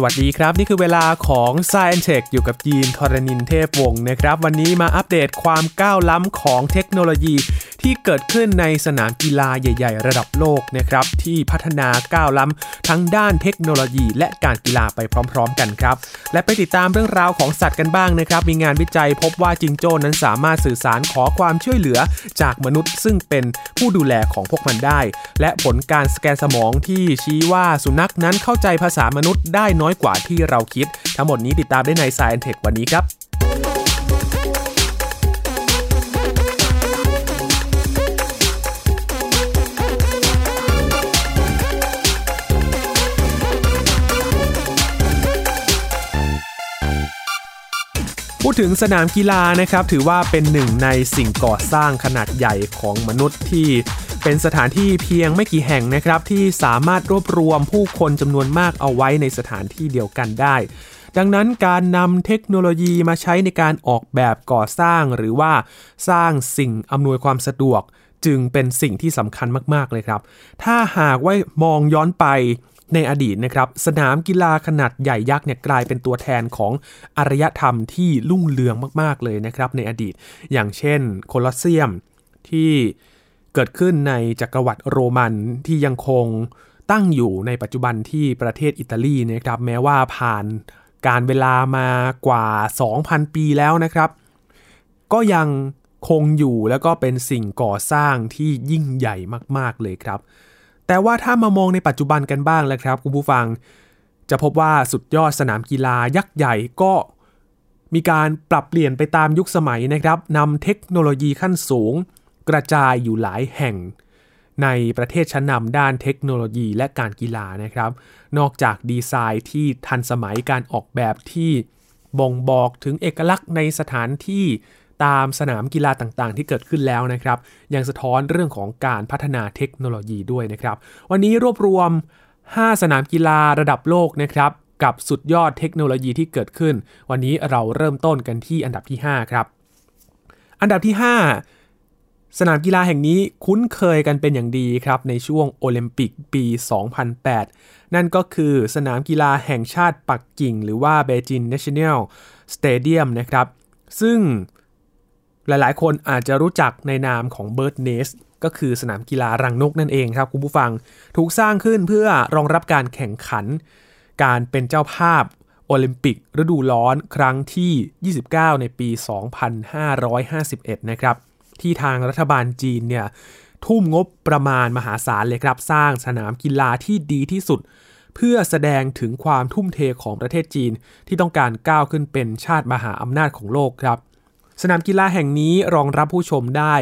สวัสดีครับ นี่คือเวลาของ Science Tech อยู่กับยีนทรณินเทพวงศ์นะครับ วันนี้มาอัปเดตความก้าวล้ำของเทคโนโลยี ที่เกิดขึ้นในสนามกีฬาใหญ่ ๆ ระดับโลกนะครับที่พัฒนาก้าวล้ำทั้งด้านเทคโนโลยีและการกีฬาไปพร้อม ๆ กันครับ และไปติดตามเรื่องราวของสัตว์กันบ้างนะครับ มีงานวิจัยพบว่าจิงโจ้นั้นสามารถสื่อสารขอความช่วยเหลือจากมนุษย์ ซึ่งเป็นผู้ดูแลของพวกมันได้ และผลการสแกนสมองที่ชี้ว่าสุนัขนั้นเข้าใจภาษามนุษย์ได้น้อยกว่าที่เราคิด ทั้งหมดนี้ติดตามได้ใน Science Tech วันนี้ครับ พูดถึงสนามกีฬานะครับถือว่าเป็นหนึ่งในสิ่งก่อสร้างขนาดใหญ่ของมนุษย์ที่เป็นสถานที่เพียงไม่กี่แห่งนะครับที่สามารถรวบรวมผู้คนจำนวนมากเอาไว้ในสถานที่เดียวกันได้ ดังนั้นการนำเทคโนโลยีมาใช้ในการออกแบบก่อสร้างหรือว่าสร้างสิ่งอำนวยความสะดวก จึงเป็นสิ่งที่สำคัญมาก ๆ เลยครับ ถ้าหากว่ามองย้อนไป ในอดีตนะครับสนามกีฬาขนาดใหญ่ยักษ์เนี่ยกลายเป็นตัวแทนของอารยธรรมที่รุ่งเรืองมากๆเลยนะครับในอดีตอย่างเช่นโคลอสเซียมที่เกิดขึ้นในจักรวรรดิโรมันที่ยังคงตั้งอยู่ในปัจจุบันที่ประเทศอิตาลีนะครับแม้ว่าผ่านการเวลามากว่า 2,000 ปีแล้วนะครับ ก็ยังคงอยู่แล้วก็เป็นสิ่งก่อสร้างที่ยิ่งใหญ่มากๆเลยครับ แต่ว่าถ้ามามองในปัจจุบันกันบ้างแล้วครับคุณผู้ฟัง จะพบว่าสุดยอดสนามกีฬายักษ์ใหญ่ก็มีการปรับเปลี่ยนไปตามยุคสมัยนะครับนำเทคโนโลยีขั้นสูง กระจายอยู่หลายแห่ง ในประเทศชั้นนำด้านเทคโนโลยีและการกีฬานะครับ นอกจากดีไซน์ที่ทันสมัยการออกแบบที่บ่งบอกถึงเอกลักษณ์ในสถานที่ ตามสนามกีฬาต่างๆ ที่เกิดขึ้นแล้วนะครับ ยังสะท้อนเรื่องของการพัฒนาเทคโนโลยีด้วยนะครับ วันนี้รวบรวม 5 สนามกีฬาระดับโลกนะครับกับสุดยอดเทคโนโลยีที่เกิดขึ้น วันนี้เราเริ่มต้นกันที่อันดับที่ 5 ครับ อันดับที่ 5 สนามกีฬาแห่งนี้คุ้นเคยกันเป็นอย่างดีครับในช่วงโอลิมปิกปี 2008 นั่นก็คือสนามกีฬาแห่งชาติปักกิ่ง หรือว่าเบจิง National Stadium นะครับ ซึ่ง หลายๆ คนอาจจะรู้จักในนามของ Bird Nest ก็คือสนามกีฬารังนกนั่นเองครับคุณผู้ฟังถูกสร้างขึ้นเพื่อรองรับการแข่งขัน การเป็นเจ้าภาพโอลิมปิกฤดูร้อนครั้งที่ 29 ในปี 2551 นะครับ ที่ทางรัฐบาลจีนเนี่ยทุ่มงบประมาณมหาศาลเลยครับ สร้างสนามกีฬาที่ดีที่สุด เพื่อแสดงถึงความทุ่มเทของประเทศจีนที่ต้องการก้าวขึ้นเป็นชาติมหาอำนาจของโลกครับ สนามกีฬาแห่งนี้รองรับผู้ชมได้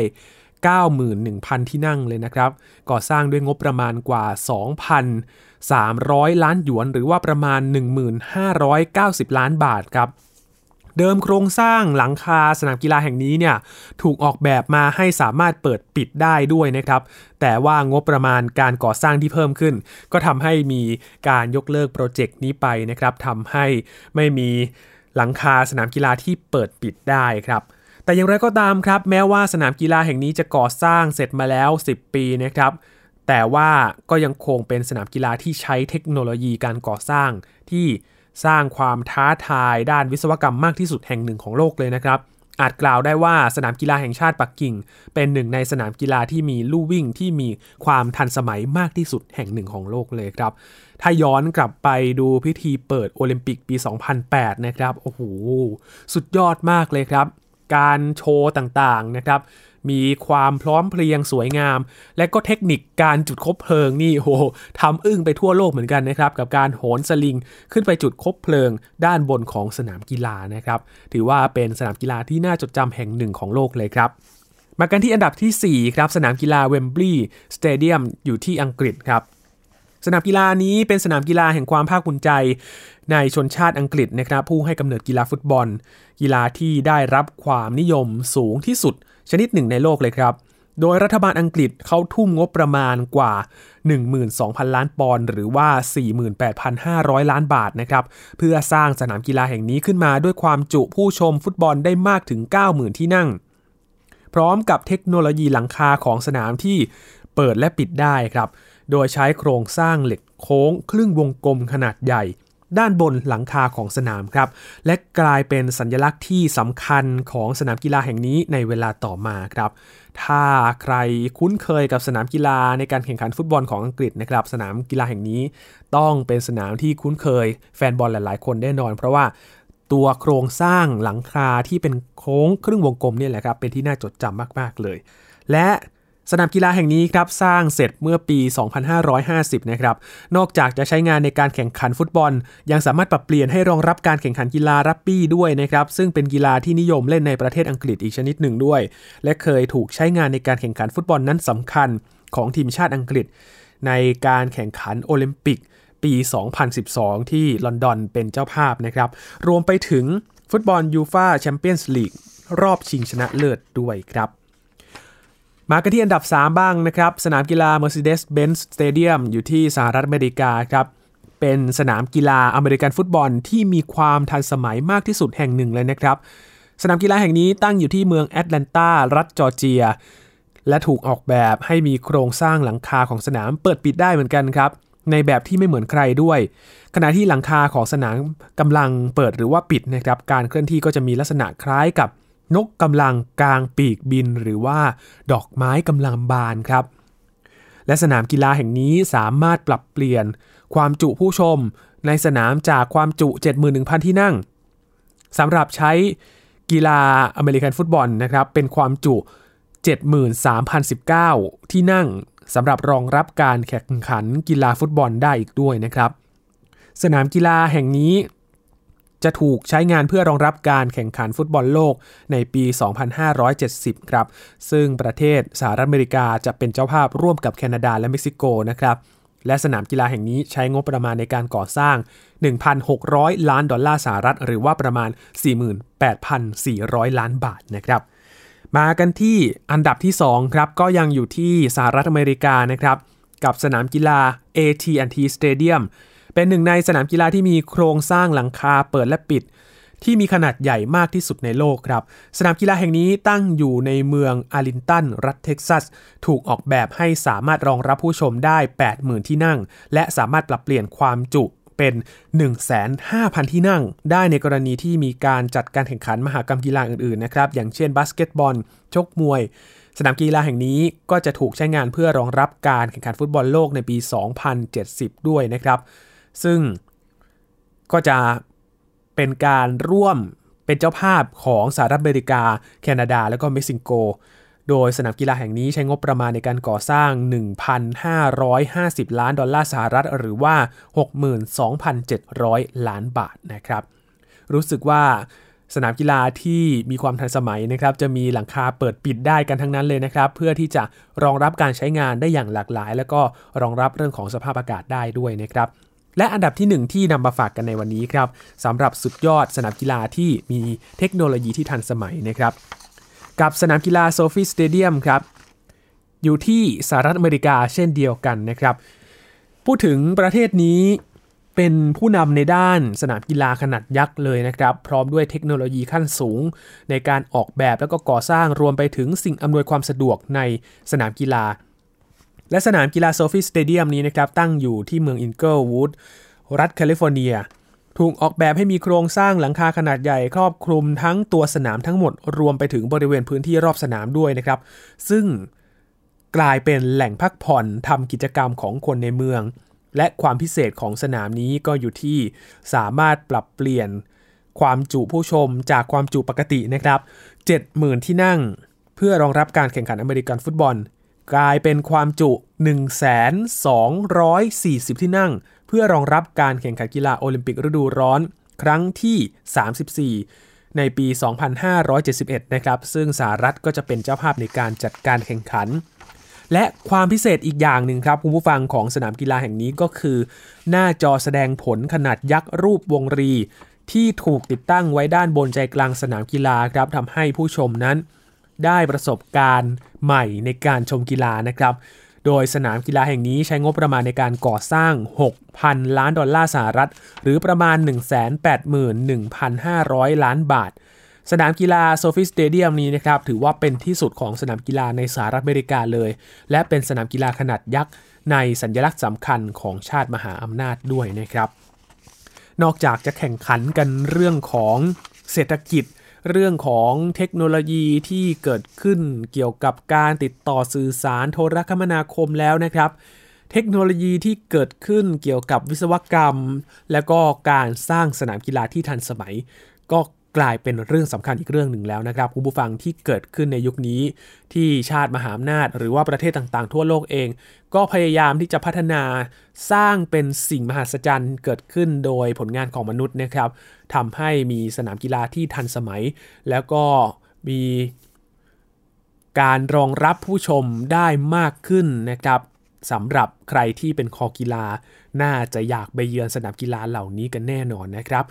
91,000 ที่นั่งเลยนะครับ ก่อสร้างด้วยงบประมาณกว่า 2,300 ล้านหยวน หรือว่าประมาณ 1,590 ล้านบาทครับเดิมโครงสร้างหลังคาสนามกีฬาแห่งนี้เนี่ยถูกออกแบบมาให้สามารถเปิดปิดได้ด้วยนะครับ แต่ว่างบประมาณการก่อสร้างที่เพิ่มขึ้น ก็ทำให้มีการยกเลิกโปรเจกต์นี้ไปนะครับทำให้ไม่มี หลังคาสนามกีฬาที่เปิดปิดได้ครับ แต่อย่างไรก็ตามครับ แม้ว่าสนามกีฬาแห่งนี้จะก่อสร้างเสร็จมาแล้ว 10 ปีนะครับ แต่ว่าก็ยังคงเป็นสนามกีฬาที่ใช้เทคโนโลยีการก่อสร้างที่สร้างความท้าทายด้านวิศวกรรมมากที่สุดแห่งหนึ่งของโลกเลยนะครับ อาจกล่าวได้ว่าสนามกีฬาแห่งชาติปักกิ่ง เป็นหนึ่งในสนามกีฬาที่มีลู่วิ่งที่มีความทันสมัยมากที่สุดแห่งหนึ่งของโลกเลยครับ ถ้าย้อนกลับไปดูพิธีเปิดโอลิมปิกปี 2008 นะครับ โอ้โห สุดยอดมากเลยครับ การโชว์ต่างๆนะครับ มีความพร้อมเพรียงสวยงาม และก็เทคนิคการจุดคบเพลิงนี่โหทำอึ้งไปทั่วโลกเหมือนกันนะครับ กับการโหนสลิงขึ้นไปจุดคบเพลิงด้านบนของสนามกีฬานะครับ ถือว่าเป็นสนามกีฬาที่น่าจดจำแห่งหนึ่งของโลกเลยครับมากันที่อันดับที่ 4 ครับ สนามกีฬาเวมบลีย์สเตเดียมอยู่ที่อังกฤษครับ สนามกีฬานี้เป็นสนามกีฬาแห่งความภาคภูมิใจ ในชนชาติอังกฤษนะครับผู้ให้กำเนิดกีฬาฟุตบอล กีฬาที่ได้รับความนิยมสูงที่สุด ชนิดหนึ่งในโลกเลยครับ โดยรัฐบาลอังกฤษเขาทุ่มงบประมาณกว่า 12,000 ล้านปอนด์หรือว่า 48,500 ล้านบาทนะครับเพื่อสร้างสนามกีฬาแห่งนี้ขึ้นมาด้วยความจุผู้ชมฟุตบอลได้มากถึง 90,000 ที่นั่ง พร้อมกับเทคโนโลยีหลังคาของสนามที่เปิดและปิดได้ครับ โดยใช้โครงสร้างเหล็กโค้งครึ่งวงกลมขนาดใหญ่ ด้านบนหลังคาของสนามครับ และกลายเป็นสัญลักษณ์ที่สำคัญของสนามกีฬาแห่งนี้ในเวลาต่อมาครับ ถ้าใครคุ้นเคยกับสนามกีฬาในการแข่งขันฟุตบอลของอังกฤษนะครับ สนามกีฬาแห่งนี้ ต้องเป็นสนามที่คุ้นเคยแฟนบอลหลาย ๆ คนแน่นอน เพราะว่าตัวโครงสร้างหลังคาที่เป็นโค้งครึ่งวงกลมเนี่ยแหละครับเป็นที่น่าจดจำมาก ๆ เลย และ สนามกีฬาแห่งนี้ครับสร้างเสร็จเมื่อปี 2550 นะครับนอกจากจะใช้งานในการแข่งขันฟุตบอล ยังสามารถปรับเปลี่ยนให้รองรับการแข่งขันกีฬารักบี้ด้วยนะครับซึ่งเป็นกีฬาที่นิยมเล่นในประเทศอังกฤษอีกชนิดหนึ่งด้วย และเคยถูกใช้งานในการแข่งขันฟุตบอลนั้นสำคัญของทีมชาติอังกฤษ ในการแข่งขันโอลิมปิกปี 2012 ที่ลอนดอนเป็นเจ้าภาพนะครับรวมไปถึงฟุตบอลยูฟาแชมเปี้ยนส์ลีกรอบชิงชนะเลิศด้วยครับ มากันที่อันดับ 3 บ้างนะครับ สนามกีฬา Mercedes-Benz Stadium อยู่ที่สหรัฐอเมริกาครับเป็นสนามกีฬาอเมริกันฟุตบอลที่มีความทันสมัยมากที่สุดแห่งหนึ่งเลยนะครับ สนามกีฬาแห่งนี้ตั้งอยู่ที่เมืองแอตแลนตารัฐจอร์เจีย และถูกออกแบบให้มีโครงสร้างหลังคาของสนามเปิดปิดได้เหมือนกันครับ ในแบบที่ไม่เหมือนใครด้วย ขณะที่หลังคาของสนามกำลังเปิดหรือว่าปิดนะครับ การเคลื่อนที่ก็จะมีลักษณะคล้ายกับ นกกำลังกลางปีกบินหรือว่าดอกไม้กำลังบานครับ และสนามกีฬาแห่งนี้สามารถปรับเปลี่ยนความจุผู้ชมในสนามจากความจุ 71,000 ที่นั่งสำหรับใช้กีฬาอเมริกันฟุตบอลนะครับเป็นความจุ 73,019 ที่นั่งสำหรับรองรับการแข่งขันกีฬาฟุตบอลได้อีกด้วยนะครับ สนามกีฬาแห่งนี้ จะถูกใช้งานเพื่อรองรับการแข่งขันฟุตบอลโลกในปี 2570 ครับ ซึ่งประเทศสหรัฐอเมริกาจะเป็นเจ้าภาพร่วมกับแคนาดาและเม็กซิโกนะครับและสนามกีฬาแห่งนี้ใช้งบประมาณในการก่อสร้าง 1,600 ล้านดอลลาร์สหรัฐ หรือว่าประมาณ 48,400 ล้านบาทนะครับ มากันที่อันดับที่ 2 ครับ ก็ยังอยู่ที่สหรัฐอเมริกานะครับ กับสนามกีฬา AT&T Stadium เป็นหนึ่งในสนามกีฬาที่มีโครงสร้างหลังคาเปิดและปิด ที่มีขนาดใหญ่มากที่สุดในโลกครับ สนามกีฬาแห่งนี้ตั้งอยู่ในเมืองอารินตัน รัฐเท็กซัส ถูกออกแบบให้สามารถรองรับผู้ชมได้ 80,000 ที่นั่ง และสามารถปรับเปลี่ยนความจุเป็น 1,500ที่นั่ง ได้ในกรณีที่มีการจัดการแข่งขันมหกรรมกีฬาอื่นๆ นะครับ อย่างเช่นบาสเกตบอล ชกมวย สนามกีฬาแห่งนี้ก็จะถูกใช้งานเพื่อรองรับการแข่งขันฟุตบอลโลกในปี 2070 ด้วยนะครับ ซึ่งก็จะเป็นการร่วมเป็นเจ้าภาพของสหรัฐอเมริกา แคนาดา และก็เม็กซิโก โดยสนามกีฬาแห่งนี้ใช้งบประมาณในการก่อสร้าง 1,550 ล้านดอลลาร์สหรัฐ หรือว่า 62,700 ล้านบาทนะครับ รู้สึกว่าสนามกีฬาที่มีความทันสมัยนะครับ จะมีหลังคาเปิดปิดได้กันทั้งนั้นเลยนะครับ เพื่อที่จะรองรับการใช้งานได้อย่างหลากหลาย แล้วก็รองรับเรื่องของสภาพอากาศได้ด้วยนะครับ และอันดับที่ 1 ที่นำมาฝากกันในวันนี้ครับสำหรับสุดยอดสนามกีฬาที่มีเทคโนโลยีที่ทันสมัยนะครับ กับสนามกีฬา SoFi Stadium ครับ อยู่ที่สหรัฐอเมริกาเช่นเดียวกันนะครับ พูดถึงประเทศนี้เป็นผู้นำในด้านสนามกีฬาขนาดยักษ์เลยนะครับ พร้อมด้วยเทคโนโลยีขั้นสูง ในการออกแบบแล้วก็ก่อสร้างรวมไปถึงสิ่งอำนวยความสะดวกในสนามกีฬา และสนามกีฬา SoFi Stadium นี้นะครับตั้งอยู่ที่เมืองอินเกิลวูดรัฐแคลิฟอร์เนีย ถูกออกแบบให้มีโครงสร้างหลังคาขนาดใหญ่ครอบคลุมทั้งตัวสนามทั้งหมดรวมไปถึงบริเวณพื้นที่รอบสนามด้วยนะครับ ซึ่งกลายเป็นแหล่งพักผ่อนทำกิจกรรมของคนในเมือง และความพิเศษของสนามนี้ก็อยู่ที่สามารถปรับเปลี่ยนความจุผู้ชมจากความจุปกตินะครับ 70,000 ที่นั่ง เพื่อรองรับการแข่งขันอเมริกันฟุตบอล กลายเป็นความจุ 1,240 ที่นั่ง เพื่อรองรับการแข่งขันกีฬาโอลิมปิกฤดูร้อนครั้งที่ 34 ในปี 2571 นะครับ ซึ่งสหรัฐก็จะเป็นเจ้าภาพในการจัดการแข่งขัน และความพิเศษอีกอย่างหนึ่งครับคุณผู้ฟังของสนามกีฬาแห่งนี้ก็คือ หน้าจอแสดงผลขนาดยักษ์รูปวงรี ที่ถูกติดตั้งไว้ด้านบนใจกลางสนามกีฬาครับทำให้ผู้ชมนั้น ได้ประสบการณ์ใหม่ในการชมกีฬานะครับ โดยสนามกีฬาแห่งนี้ใช้งบประมาณในการก่อสร้าง 6,000 ล้านดอลลาร์สหรัฐ หรือประมาณ 181,500 ล้านบาทสนามกีฬา SoFi Stadium นี้นะครับถือว่าเป็นที่สุดของสนามกีฬาในสหรัฐอเมริกาเลย และเป็นสนามกีฬาขนาดยักษ์ในสัญลักษณ์สำคัญของชาติมหาอำนาจด้วยนะครับ นอกจากจะแข่งขันกันเรื่องของเศรษฐกิจ เรื่องของเทคโนโลยีที่เกิดขึ้นเกี่ยวกับการติดต่อสื่อสารโทรคมนาคมแล้วนะครับ เทคโนโลยีที่เกิดขึ้นเกี่ยวกับวิศวกรรม และก็การสร้างสนามกีฬาที่ทันสมัย ก็ กลายเป็นเรื่องสำคัญอีกเรื่องหนึ่งแล้วนะครับคุณผู้ฟังที่เกิดขึ้นในยุคนี้ ที่ชาติมหาอำนาจ หรือว่าประเทศต่างๆ ทั่วโลกเอง ก็พยายามที่จะพัฒนาสร้างเป็นสิ่งมหัศจรรย์เกิดขึ้นโดยผลงานของมนุษย์นะครับทำให้มีสนามกีฬาที่ทันสมัย แล้วก็มีการรองรับผู้ชมได้มากขึ้นนะครับ สำหรับใครที่เป็นคอกีฬา น่าจะอยากไปเยือนสนามกีฬาเหล่านี้กันแน่นอนนะครับ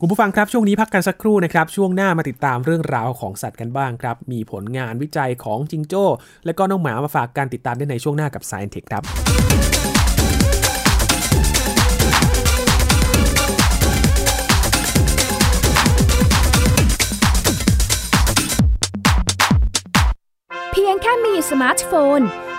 คุณผู้ฟังครับช่วงนี้พักกันสักครู่นะครับ ช่วงหน้ามาติดตามเรื่องราวของสัตว์กันบ้างครับ มีผลงานวิจัยของจิงโจ้ และก็น้องหมามาฝากการติดตามได้ในช่วงหน้ากับ Science Tech ครับเพียงแค่มีสมาร์ทโฟน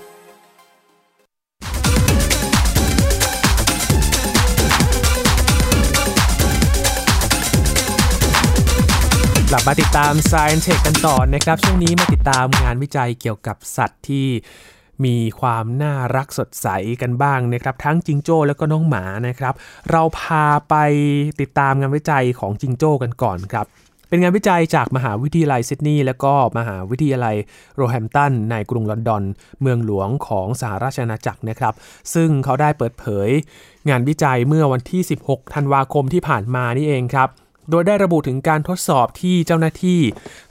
กลับมาติดตาม Science Tech กันต่อนะครับ ช่วงนี้มาติดตามงานวิจัยเกี่ยวกับสัตว์ที่มีความน่ารักสดใสกันบ้างนะครับ ทั้งจิงโจ้แล้วก็น้องหมานะครับ เราพาไปติดตามงานวิจัยของจิงโจ้กันก่อนครับ เป็นงานวิจัยจากมหาวิทยาลัยซิดนีย์และก็มหาวิทยาลัยโรแฮมตันในกรุงลอนดอน เมืองหลวงของสหราชอาณาจักรนะครับ ซึ่งเขาได้เปิดเผย งานวิจัยเมื่อวันที่ 16 ธันวาคมที่ผ่านมานี่เองครับ โดยได้ระบุถึงการทดสอบที่เจ้าหน้าที่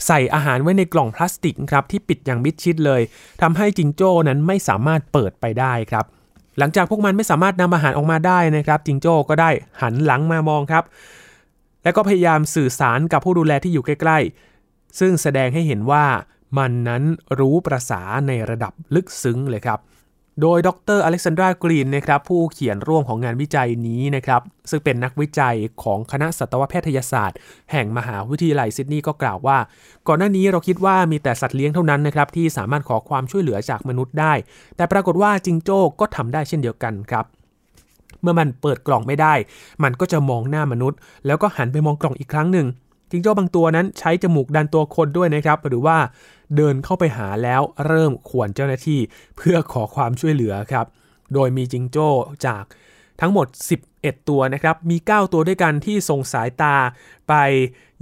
ใส่อาหารไว้ในกล่องพลาสติกครับที่ปิดอย่างมิดชิดเลยทำให้จิงโจ้นั้นไม่สามารถเปิดไปได้ครับ หลังจากพวกมันไม่สามารถนำอาหารออกมาได้นะครับ จิงโจ้ก็ได้หันหลังมามองครับ และก็พยายามสื่อสารกับผู้ดูแลที่อยู่ใกล้ ๆ ซึ่งแสดงให้เห็นว่ามันนั้นรู้ประษาในระดับลึกซึ้งเลยครับ โดยดรอเล็กซานดรากรีนนะครับผู้เขียนร่วมของงานวิจัยนี้นะครับซึ่งเป็นนักวิจัยของคณะสัตวแพทยศาสตร์ แห่งมหาวิทยาลัยซิดนีย์ก็กล่าวว่า ก่อนหน้านี้เราคิดว่ามีแต่สัตว์เลี้ยงเท่านั้นนะครับที่สามารถขอความช่วยเหลือจากมนุษย์ได้ แต่ปรากฏว่าจิงโจ้ก็ทำได้เช่นเดียวกันครับเมื่อมันเปิดกล่องไม่ได้ มันก็จะมองหน้ามนุษย์ แล้วก็หันไปมองกล่องอีกครั้งหนึ่ง จิงโจ้บางตัวนั้นใช้จมูกดันตัวคนด้วยนะครับ หรือว่าเดินเข้าไปหาแล้วเริ่มขวนเจ้าหน้าที่เพื่อขอความช่วยเหลือครับ โดยมีจิงโจ้จากทั้งหมด 11 ตัวนะครับ มี 9 ตัวด้วยกันที่ส่งสายตาไป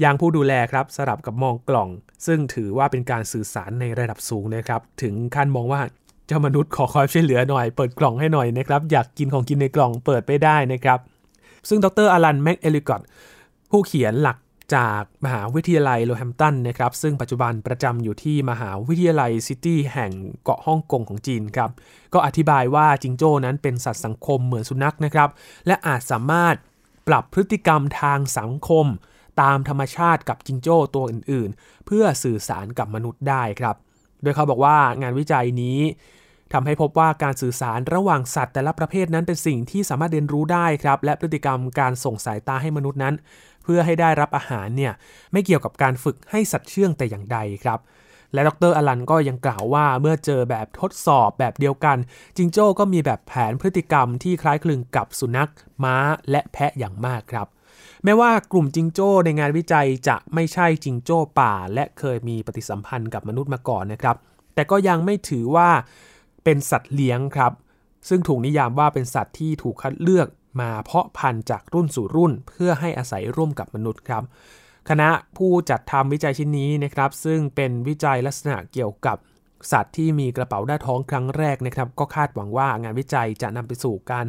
ยังผู้ดูแลครับสลับกับมองกล่อง ซึ่งถือว่าเป็นการสื่อสารในระดับสูงนะครับ ถึงขั้นมองว่าเจ้ามนุษย์ขอความช่วยเหลือหน่อย เปิดกล่องให้หน่อยนะครับ อยากกินของกินในกล่องเปิดไปได้นะครับ ซึ่งดรอลันแม็กเอลิกอตผู้เขียนหลัก จากมหาวิทยาลัยโลแฮมตันนะครับซึ่งปัจจุบันประจำอยู่ที่มหาวิทยาลัยซิตี้แห่งเกาะฮ่องกงของจีนครับก็อธิบายว่าจิงโจ้นั้นเป็นสัตว์สังคมเหมือนสุนัขนะครับและอาจสามารถปรับพฤติกรรมทางสังคม ตามธรรมชาติกับจิงโจ้ตัวอื่นๆ เพื่อสื่อสารกับมนุษย์ได้ครับ โดยเขาบอกว่างานวิจัยนี้ทำให้พบว่าการสื่อสารระหว่างสัตว์แต่ละประเภทนั้นเป็นสิ่งที่สามารถเรียนรู้ได้ครับ และพฤติกรรมการส่งสายตาให้มนุษย์นั้น พื่อให้ได้รับอาหารเนี่ยไม่เกี่ยวกับการฝึกให้สัตว์เชื่องแต่อย่างใดครับและดรอลันก็ยังกล่าวว่าเมื่อเจอแบบทดสอบแบบเดียวกัน จิงโจ้ก็มีแบบแผนพฤติกรรมที่คล้ายคลึงกับสุนัข ม้า และแพะอย่างมากครับ แม้ว่ากลุ่มจิงโจ้ในงานวิจัยจะไม่ใช่จิงโจ้ป่า และเคยมีปฏิสัมพันธ์กับมนุษย์มาก่อนนะครับ แต่ก็ยังไม่ถือว่าเป็นสัตว์เลี้ยงครับ ซึ่งถูกนิยามว่าเป็นสัตว์ที่ถูกคัดเลือก มาเพาะพันธุ์จากรุ่นสู่รุ่นเพื่อให้อาศัยร่วมกับมนุษย์ครับ คณะผู้จัดทำวิจัยชิ้นนี้นะครับ ซึ่งเป็นวิจัยลักษณะเกี่ยวกับสัตว์ที่มีกระเป๋าหน้าท้องครั้งแรกนะครับ ก็คาดหวังว่างานวิจัยจะนำไปสู่การ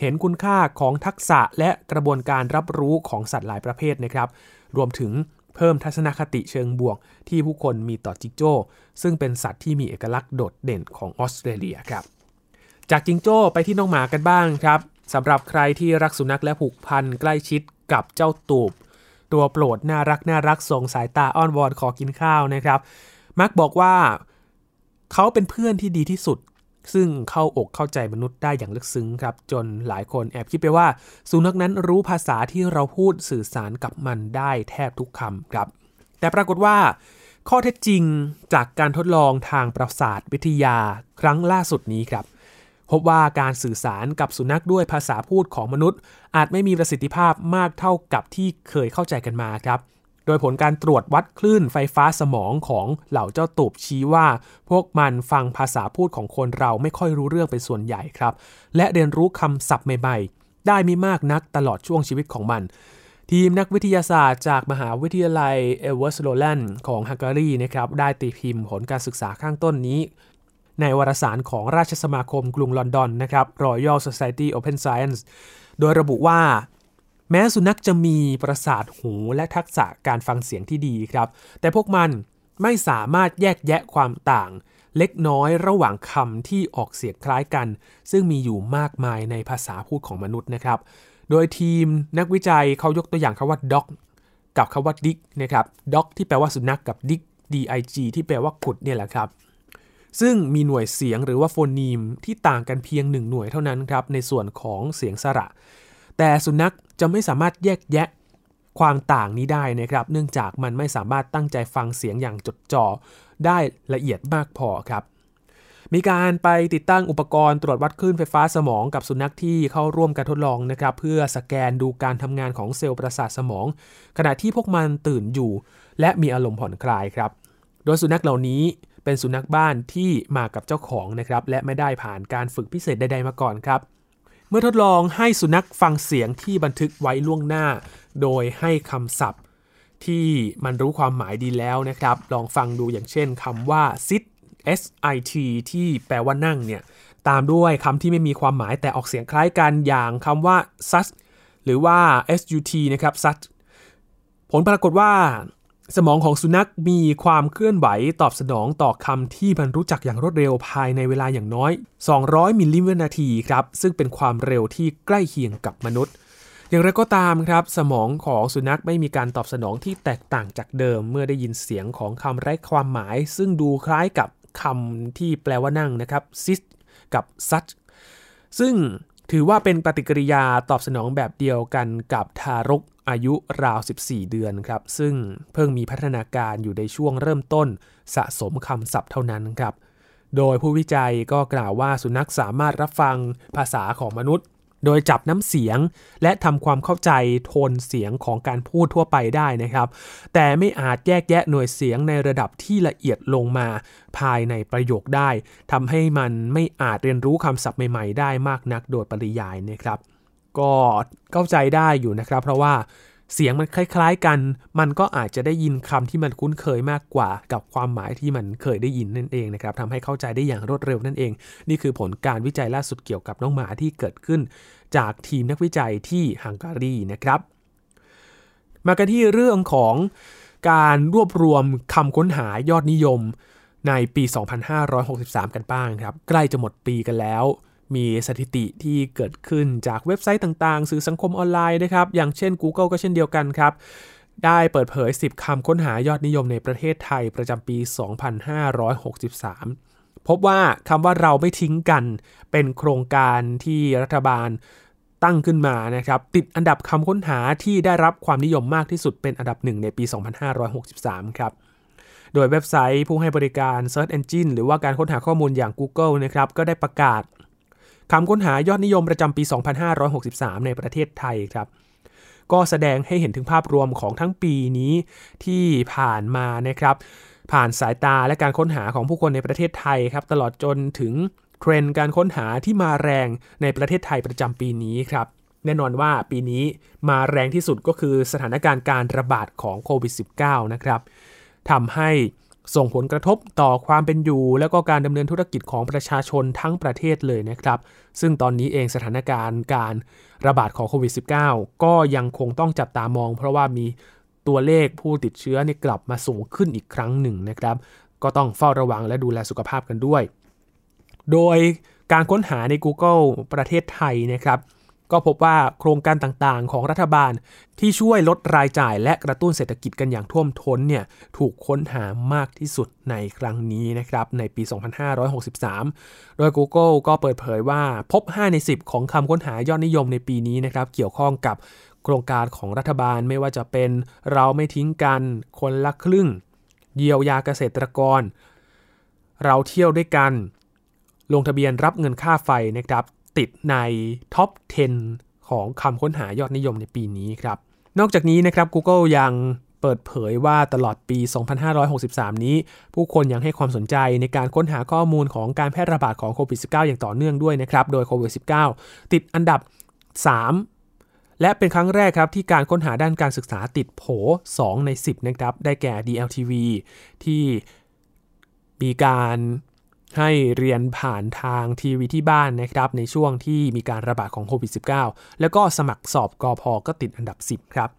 เห็นคุณค่าของทักษะและกระบวนการรับรู้ของสัตว์หลายประเภทนะครับ รวมถึงเพิ่มทัศนคติเชิงบวก ที่ผู้คนมีต่อจิงโจ้ ซึ่งเป็นสัตว์ที่มีเอกลักษณ์โดดเด่นของออสเตรเลียครับ จากจิงโจ้ไปที่น้องหมากันบ้างครับ สำหรับใครที่รักสุนัขและผูกพันใกล้ชิดกับเจ้าตูบ ตัวโปรดน่ารักน่ารักส่งสายตาอ้อนวอนขอกินข้าวนะครับ มักบอกว่าเขาเป็นเพื่อนที่ดีที่สุด ซึ่งเข้าอกเข้าใจมนุษย์ได้อย่างลึกซึ้งครับ จนหลายคนแอบคิดไปว่า สุนัขนั้นรู้ภาษาที่เราพูดสื่อสารกับมันได้แทบทุกคำครับ แต่ปรากฏว่าข้อเท็จจริงจากการทดลองทางประสาทวิทยาครั้งล่าสุดนี้ครับ พบว่าการสื่อสารกับสุนัขด้วยภาษาพูดของมนุษย์ อาจไม่มีประสิทธิภาพมากเท่ากับที่เคยเข้าใจกันมาครับ โดยผลการตรวจวัดคลื่นไฟฟ้าสมองของเหล่าเจ้าตูบชี้ว่า พวกมันฟังภาษาพูดของคนเราไม่ค่อยรู้เรื่องเป็นส่วนใหญ่ครับ และเรียนรู้คำศัพท์ใหม่ๆ ได้ไม่มากนักตลอดช่วงชีวิตของมันทีมนักวิทยาศาสตร์จากมหาวิทยาลัยเอิตเวิชโลรานด์ของฮังการีนะครับได้ตีพิมพ์ผลการศึกษาข้างต้นนี้ ในวารสารของราชสมาคมกรุงลอนดอนนะครับ Royal Society Open Science โดยระบุว่า แม้สุนัขจะมีประสาทหูและทักษะการฟังเสียงที่ดีครับ แต่พวกมันไม่สามารถแยกแยะความต่างเล็กน้อยระหว่างคำที่ออกเสียงคล้ายกัน ซึ่งมีอยู่มากมายในภาษาพูดของมนุษย์นะครับ โดยทีมนักวิจัยเขายกตัวอย่างคำว่า dog กับคำว่า dick นะครับ dog ที่แปลว่าสุนัขกกับ dick dig ที่แปลว่าขุดเนี่ยแหละครับ ซึ่งมีหน่วยเสียงหรือว่าโฟนีมที่ต่างกันเพียงหนึ่งหน่วยเท่านั้นครับในส่วนของเสียงสระ แต่สุนัขจะไม่สามารถแยกแยะความต่างนี้ได้นะครับ เนื่องจากมันไม่สามารถตั้งใจฟังเสียงอย่างจดจ่อได้ละเอียดมากพอครับ มีการไปติดตั้งอุปกรณ์ตรวจวัดคลื่นไฟฟ้าสมองกับสุนัขที่เข้าร่วมการทดลองนะครับ เพื่อสแกนดูการทำงานของเซลล์ประสาทสมอง ขณะที่พวกมันตื่นอยู่ และมีอารมณ์ผ่อนคลายครับ โดยสุนัขเหล่านี้ เป็นสุนัขบ้านที่มากับเจ้าของนะครับและไม่ได้ผ่านการฝึกพิเศษใดๆมาก่อนครับ เมื่อทดลองให้สุนัขฟังเสียงที่บันทึกไว้ล่วงหน้า โดยให้คำศัพท์ ที่มันรู้ความหมายดีแล้วนะครับ ลองฟังดูอย่างเช่นคำว่า sit s i t ที่แปลว่านั่งเนี่ย ตามด้วยคำที่ไม่มีความหมายแต่ออกเสียงคล้ายกันอย่างคำว่า sus หรือว่า sut นะครับ sus ผลปรากฏว่า สมองของสุนัขมีความเคลื่อนไหวตอบสนองต่อคำที่มันรู้จักอย่างรวดเร็วภายในเวลาอย่างน้อย 200 มิลลิวินาทีครับ ซึ่งเป็นความเร็วที่ใกล้เคียงกับมนุษย์ อย่างไรก็ตามครับ สมองของสุนัขไม่มีการตอบสนองที่แตกต่างจากเดิม เมื่อได้ยินเสียงของคำไร้ความหมาย ซึ่งดูคล้ายกับคำที่แปลว่านั่งนะครับ sit กับ such ซึ่ง ถือว่าเป็นปฏิกิริยาตอบสนองแบบเดียวกันกับทารกอายุราว 14 เดือนครับ ซึ่งเพิ่งมีพัฒนาการอยู่ในช่วงเริ่มต้นสะสมคำศัพท์เท่านั้นครับ โดยผู้วิจัยก็กล่าวว่าสุนัขสามารถรับฟังภาษาของมนุษย์ โดยจับน้ำเสียงและทำความเข้าใจโทนเสียงของการพูดทั่วไปได้นะครับ แต่ไม่อาจแยกแยะหน่วยเสียงในระดับที่ละเอียดลงมาภายในประโยคได้ทำให้มันไม่อาจเรียนรู้คำศัพท์ใหม่ ๆ ได้มากนักโดยปริยายนะครับ ก็เข้าใจได้อยู่นะครับ เพราะว่า เสียงมันคล้าย ๆกัน มันก็อาจจะได้ยินคำที่มันคุ้นเคยมากกว่า กับความหมายที่มันเคยได้ยินนั่นเองนะครับทำให้เข้าใจได้อย่างรวดเร็วนั่นเอง นี่คือผลการวิจัยล่าสุดเกี่ยวกับน้องหมาที่เกิดขึ้น จากทีมนักวิจัยที่ฮังการีนะครับ มากันที่เรื่องของการรวบรวมคำค้นหายอดนิยมในปี 2563 กันบ้างครับ ใกล้จะหมดปีกันแล้ว มีสถิติที่เกิดขึ้นจากเว็บไซต์ต่างๆ สื่อสังคมออนไลน์นะครับ อย่างเช่น Google ก็เช่นเดียวกันครับ ได้เปิดเผย 10 คำค้นหายอดนิยมในประเทศไทยประจำปี 2563 พบว่าคำว่าเราไม่ทิ้งกัน เป็นโครงการที่รัฐบาลตั้งขึ้นมานะครับ ติดอันดับคำค้นหาที่ได้รับความนิยมมากที่สุดเป็นอันดับหนึ่งในปี 2563 ครับโดยเว็บไซต์ผู้ให้บริการ Search Engine หรือว่าการค้นหาข้อมูลอย่าง Google นะครับ ก็ได้ประกาศ คำค้นหายอดนิยมประจำปี 2563 ในประเทศไทยครับ ก็แสดงให้เห็นถึงภาพรวมของทั้งปีนี้ที่ผ่านมานะครับ ผ่านสายตาและการค้นหาของผู้คนในประเทศไทยครับ ตลอดจนถึงเทรนด์การค้นหาที่มาแรงในประเทศไทยประจำปีนี้ครับแน่นอนว่าปีนี้มาแรงที่สุดก็คือสถานการณ์การระบาดของโควิด -19 นะครับทำให้ ส่งผลกระทบต่อความเป็นอยู่ และก็การดำเนินธุรกิจของประชาชนทั้งประเทศเลยนะครับ ซึ่งตอนนี้เองสถานการณ์การระบาดของโควิด -19 ก็ยังคงต้องจับตามอง เพราะว่ามีตัวเลขผู้ติดเชื้อนี่กลับมาสูงขึ้นอีกครั้งหนึ่งนะครับ ก็ต้องเฝ้าระวังและดูแลสุขภาพกันด้วย โดยการค้นหาใน Google ประเทศไทยนะครับ ก็พบว่าโครงการต่างๆ ของรัฐบาลที่ช่วยลดรายจ่ายและกระตุ้นเศรษฐกิจกันอย่างท่วมท้นเนี่ยถูกค้นหามากที่สุดในครั้งนี้นะครับในปี 2563 โดย Google ก็เปิดเผยว่าพบ 5 ใน 10 ของคำค้นหายอดนิยมในปีนี้นะครับเกี่ยวข้องกับโครงการของรัฐบาลไม่ว่าจะเป็นเราไม่ทิ้งกันคนละครึ่ง เยียวยาเกษตรกร เราเที่ยวด้วยกันลงทะเบียนรับเงินค่าไฟนะครับ ติดในท็อป 10 ของคำค้นหายอดนิยมในปีนี้ครับ นอกจากนี้นะครับ Google ยังเปิดเผยว่าตลอดปี 2563 นี้ ผู้คนยังให้ความสนใจในการค้นหาข้อมูลของการแพร่ระบาดของโควิด -19 อย่างต่อเนื่องด้วยนะครับ โดยโควิด -19 ติดอันดับ 3 และเป็นครั้งแรกครับที่การค้นหาด้านการศึกษาติดโผ 2 ใน 10 นะครับ ได้แก่ DLTV ที่มีการ ให้เรียนผ่านทางทีวีที่บ้านนะครับในช่วงที่มีการระบาดของโควิด -19 แล้วก็สมัครสอบกอพอก็ติดอันดับ 10 ครับ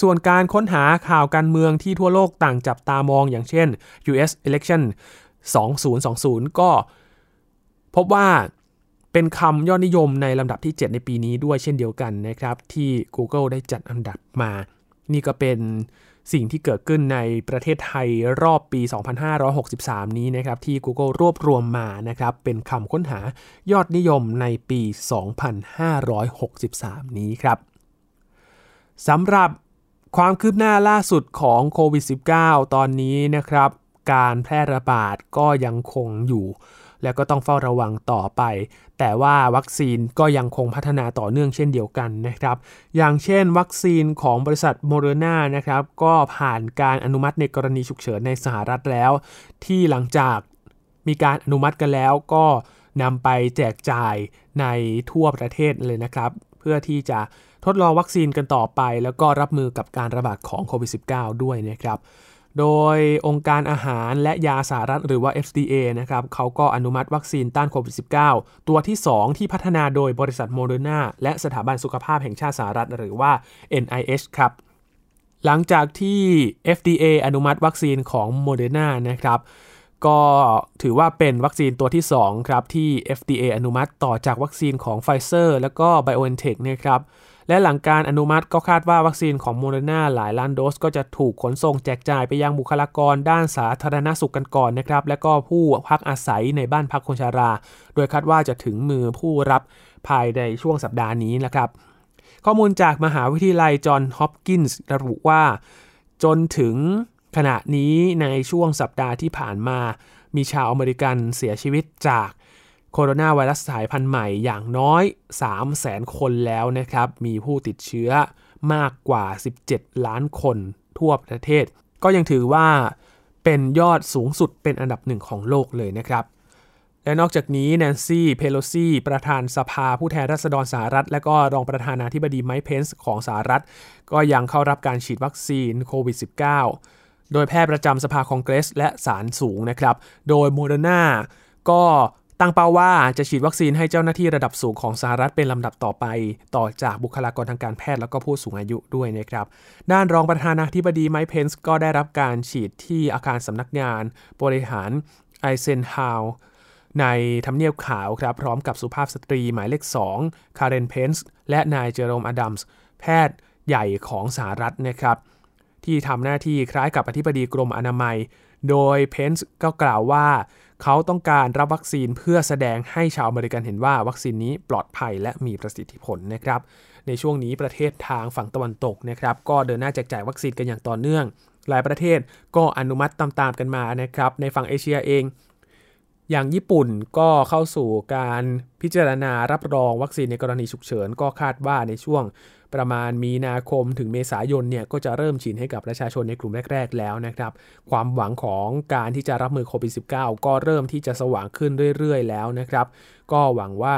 ส่วนการค้นหาข่าวการเมืองที่ทั่วโลกต่างจับตามองอย่างเช่น US election 2020 ก็พบว่าเป็นคำยอดนิยมในลำดับที่ 7 ในปีนี้ด้วยเช่นเดียวกันนะครับ ที่ Google ได้จัดอันดับมา นี่ก็เป็น สิ่งที่เกิดขึ้นในประเทศไทยรอบปี 2563 นี้นะครับที่ Google รวบรวมมานะครับเป็นคำค้นหายอดนิยมในปี 2563 นี้ครับสำหรับความคืบหน้าล่าสุดของโควิด -19 ตอนนี้นะครับ การแพร่ระบาดก็ยังคงอยู่ แล้วก็ต้องเฝ้าระวังต่อไป แต่ว่าวัคซีนก็ยังคงพัฒนาต่อเนื่องเช่นเดียวกันนะครับ อย่างเช่น วัคซีนของบริษัทโมเดอร์นานะครับก็ผ่านการอนุมัติในกรณีฉุกเฉินในสหรัฐแล้ว ที่หลังจากมีการอนุมัติกันแล้วก็นำไปแจกจ่ายในทั่วประเทศเลยนะครับ เพื่อที่จะทดลองวัคซีนกันต่อไป แล้วก็รับมือกับการระบาดของโควิด -19 ด้วยนะครับ โดยองค์การอาหารและยาสหรัฐหรือว่า FDA นะครับเขาก็อนุมัติวัคซีนต้านโควิด -19 ตัวที่ 2 ที่พัฒนาโดยบริษัทโมเดอร์นาและสถาบันสุขภาพแห่งชาติสหรัฐหรือว่า NIH ครับหลังจากที่ FDA อนุมัติวัคซีนของโมเดอร์นานะครับ ก็ถือว่าเป็นวัคซีนตัวที่ 2 ครับ ที่ FDA อนุมัติต่อจากวัคซีนของ Pfizer แล้วก็ BioNTech นะครับ และหลังการอนุมัติก็คาดว่าวัคซีนของโมเดอร์นาหลายล้านโดสก็จะถูกขนส่งแจกจ่ายไปยังบุคลากรด้านสาธารณสุขกันก่อนนะครับ และก็ผู้พักอาศัยในบ้านพักคนชารา โดยคาดว่าจะถึงมือผู้รับภายในช่วงสัปดาห์นี้นะครับ ข้อมูลจากมหาวิทยาลัยจอห์นฮอปกินส์ระบุว่า จนถึงขณะนี้ในช่วงสัปดาห์ที่ผ่านมา มีชาวอเมริกันเสียชีวิตจาก โคโรนาไวรัสสายพันธุ์ใหม่อย่างน้อย 3 0 0แสนคนแล้วนะครับ มีผู้ติดเชื้อมากกว่า 17 ล้านคนทั่วประเทศ ก็ยังถือว่าเป็นยอดสูงสุดเป็นอันดับหนึ่งของโลกเลยนะครับ และนอกจากนี้แนนซี่ เพโลซี ประธานสภาผู้แทนราษฎรสหรัฐ และก็รองประธานาธิบดีไมค์เพนซ์ของสหรัฐ ก็ยังเข้ารับการฉีดวัคซีนโควิด -19 โดยแพทย์ประจำสภาคองเกรส และศาลสูงนะครับ โดยโมเดอร์นาก็ ตั้งเป้าว่าจะฉีดวัคซีนให้เจ้าหน้าที่ระดับสูงของสหรัฐเป็นลำดับต่อไป ต่อจากบุคลากรทางการแพทย์แล้วก็ผู้สูงอายุด้วยนะครับ ด้านรองประธานาธิบดีไมค์เพนซ์ก็ได้รับการฉีดที่อาคารสำนักงาน บริหารไอเซนฮาวร์ในทำเนียบขาวครับ พร้อมกับสุภาพสตรีหมายเลข 2 คาร์เรนเพนซ์และนายเจอโรมอดัมส์แพทย์ใหญ่ของสหรัฐนะครับ ที่ทำหน้าที่คล้ายกับอธิบดีกรมอนามัย โดยเพนส์ก็กล่าวว่า เขาต้องการรับวัคซีนเพื่อแสดงให้ชาวอเมริกันเห็นว่าวัคซีนนี้ปลอดภัยและมีประสิทธิผลนะครับ ในช่วงนี้ประเทศทางฝั่งตะวันตกนะครับ ก็เดินหน้าแจกจ่ายวัคซีนกันอย่างต่อเนื่อง หลายประเทศก็อนุมัติตามๆกันมานะครับ ในฝั่งเอเชียเอง อย่างญี่ปุ่นก็เข้าสู่การพิจารณารับรองวัคซีนในกรณีฉุกเฉิน ก็คาดว่าในช่วง ประมาณมีนาคมถึงเมษายนเนี่ยก็จะเริ่มฉีดให้กับประชาชนในกลุ่มแรก ๆ แล้วนะครับ ความหวังของการที่จะรับมือโควิด -19 ก็เริ่มที่จะสว่างขึ้นเรื่อย ๆ แล้วนะครับ ก็หวังว่า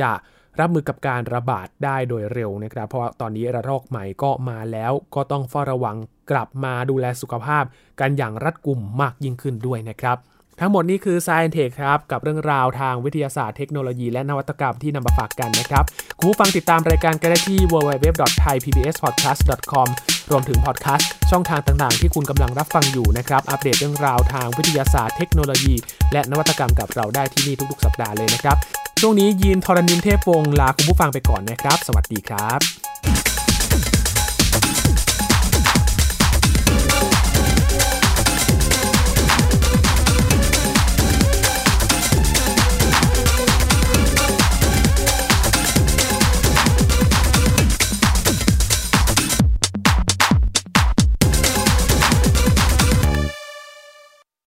จะรับมือกับการระบาดได้โดยเร็วนะครับ เพราะตอนนี้ระลอกใหม่ก็มาแล้วก็ต้องเฝ้าระวังกลับมาดูแลสุขภาพ กันอย่างรัดกุมมากยิ่งขึ้นด้วยนะครับ ทั้งหมดนี้คือ Science Tech ครับกับเรื่องราวทางวิทยาศาสตร์เทคโนโลยีและนวัตกรรมที่นำมาฝากกันนะครับคุณผู้ฟังติดตามรายการกันได้ที่ www.thaipbspodcast.com รวมถึงพอดแคสต์ช่องทางต่างๆ ที่คุณกำลังรับฟังอยู่นะครับ อัปเดตเรื่องราวทางวิทยาศาสตร์เทคโนโลยี และนวัตกรรมกับเราได้ที่นี่ทุกๆ สัปดาห์เลยนะครับ ช่วงนี้ยีนทรณินเทพวงศ์ลาคุณผู้ฟังไปก่อนนะครับ สวัสดีครับ